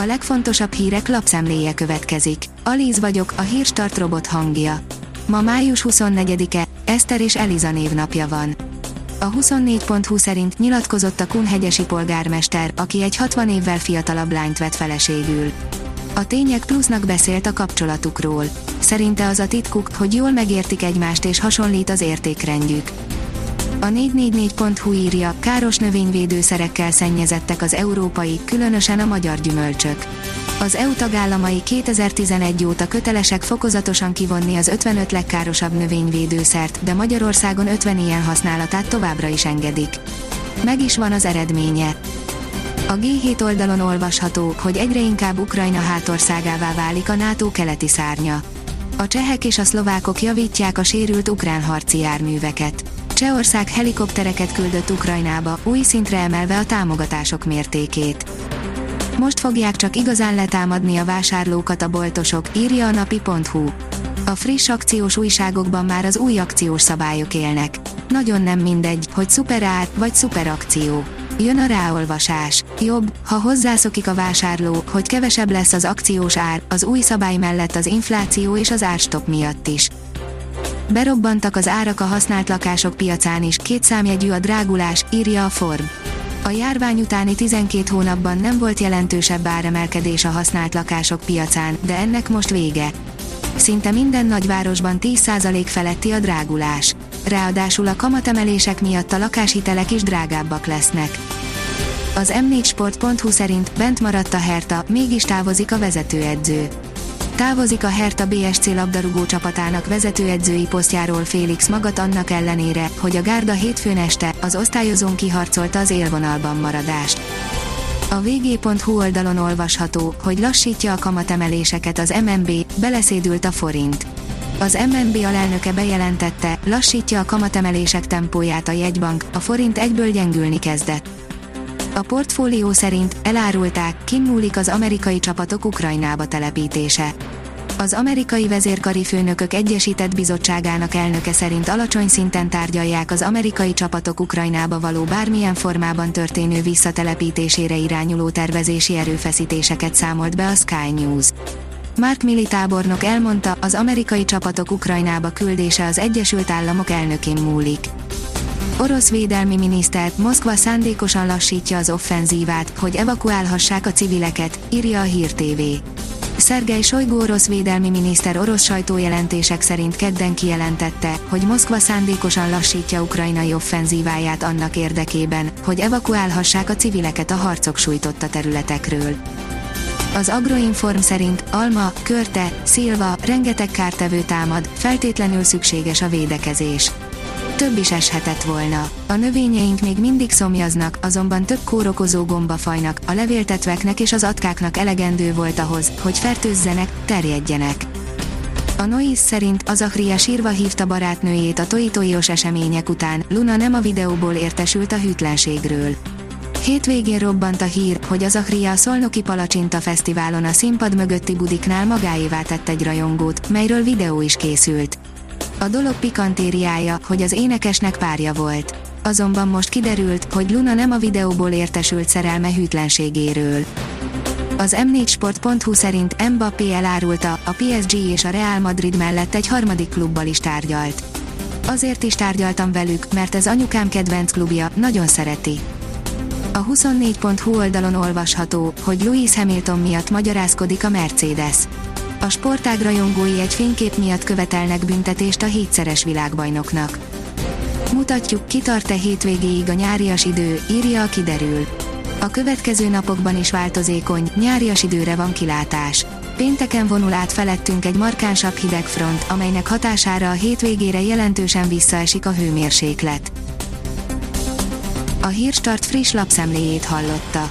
A legfontosabb hírek lapszemléje következik. Alíz vagyok, a hírstart robot hangja. Ma május 24-e, Eszter és Eliza névnapja van. A 24.20 szerint nyilatkozott a Kunhegyesi polgármester, aki egy 60 évvel fiatalabb lányt vett feleségül. A tények plusznak beszélt a kapcsolatukról. Szerinte az a titkuk, hogy jól megértik egymást és hasonlít az értékrendjük. A 444.hu írja, káros növényvédőszerekkel szennyezettek az európai, különösen a magyar gyümölcsök. Az EU tagállamai 2011 óta kötelesek fokozatosan kivonni az 55 legkárosabb növényvédőszert, de Magyarországon 50 ilyen használatát továbbra is engedik. Meg is van az eredménye. A G7 oldalon olvasható, hogy egyre inkább Ukrajna hátországává válik a NATO keleti szárnya. A csehek és a szlovákok javítják a sérült ukrán harci járműveket. Csehország helikoptereket küldött Ukrajnába, új szintre emelve a támogatások mértékét. Most fogják csak igazán letámadni a vásárlókat a boltosok, írja a napi.hu. A friss akciós újságokban már az új akciós szabályok élnek. Nagyon nem mindegy, hogy szuperár vagy szuperakció. Jön a ráolvasás. Jobb, ha hozzászokik a vásárló, hogy kevesebb lesz az akciós ár, az új szabály mellett az infláció és az árstop miatt is. Berobbantak az árak a használt lakások piacán is, két számjegyű a drágulás, írja a Forb. A járvány utáni 12 hónapban nem volt jelentősebb áremelkedés a használt lakások piacán, de ennek most vége. Szinte minden nagyvárosban 10% feletti a drágulás. Ráadásul a kamatemelések miatt a lakáshitelek is drágábbak lesznek. Az m4sport.hu szerint bent maradt a Herta, mégis távozik a vezetőedző. Távozik a Herta BSC labdarúgó csapatának vezetőedzői posztjáról Félix Magat annak ellenére, hogy a Gárda hétfőn este az osztályozón kiharcolta az élvonalban maradást. A vg.hu oldalon olvasható, hogy lassítja a kamatemeléseket az MNB, beleszédült a forint. Az MNB alelnöke bejelentette, lassítja a kamatemelések tempóját a jegybank, a forint egyből gyengülni kezdett. A portfólió szerint elárulták, kimúlik az amerikai csapatok Ukrajnába telepítése. Az amerikai vezérkari főnökök Egyesített Bizottságának elnöke szerint alacsony szinten tárgyalják az amerikai csapatok Ukrajnába való bármilyen formában történő visszatelepítésére irányuló tervezési erőfeszítéseket számolt be a Sky News. Mark Milley tábornok elmondta, az amerikai csapatok Ukrajnába küldése az Egyesült Államok elnökén múlik. Orosz védelmi miniszter Moszkva szándékosan lassítja az offenzívát, hogy evakuálhassák a civileket, írja a Hír TV. Szergej Sojgu orosz védelmi miniszter orosz sajtójelentések szerint kedden kijelentette, hogy Moszkva szándékosan lassítja ukrajnai offenzíváját annak érdekében, hogy evakuálhassák a civileket a harcok sújtotta területekről. Az Agroinform szerint alma, körte, szilva, rengeteg kártevő támad, feltétlenül szükséges a védekezés több is eshetett volna. A növényeink még mindig szomjaznak, azonban több kórokozó gombafajnak, a levéltetveknek és az atkáknak elegendő volt ahhoz, hogy fertőzzenek, terjedjenek. A Noise szerint az Achria sírva hívta barátnőjét a toitóios események után, Luna nem a videóból értesült a hűtlenségről. Hétvégén robbant a hír, hogy az Achria a Szolnoki Palacsinta Fesztiválon a színpad mögötti budiknál magáévá tett egy rajongót, melyről videó is készült. A dolog pikantériája, hogy az énekesnek párja volt. Azonban most kiderült, hogy Luna nem a videóból értesült szerelme hűtlenségéről. Az m4sport.hu szerint Mbappé elárulta, a PSG és a Real Madrid mellett egy harmadik klubbal is tárgyalt. Azért is tárgyaltam velük, mert ez anyukám kedvenc klubja, nagyon szereti. A 24.hu oldalon olvasható, hogy Lewis Hamilton miatt magyarázkodik a Mercedes. A sportág rajongói egy fénykép miatt követelnek büntetést a hétszeres világbajnoknak. Mutatjuk, kitart-e hétvégéig a nyárias idő, írja a kiderül. A következő napokban is változékony, nyárias időre van kilátás. Pénteken vonul át felettünk egy markánsabb hidegfront, amelynek hatására a hétvégére jelentősen visszaesik a hőmérséklet. A Hírstart friss lapszemléjét hallotta.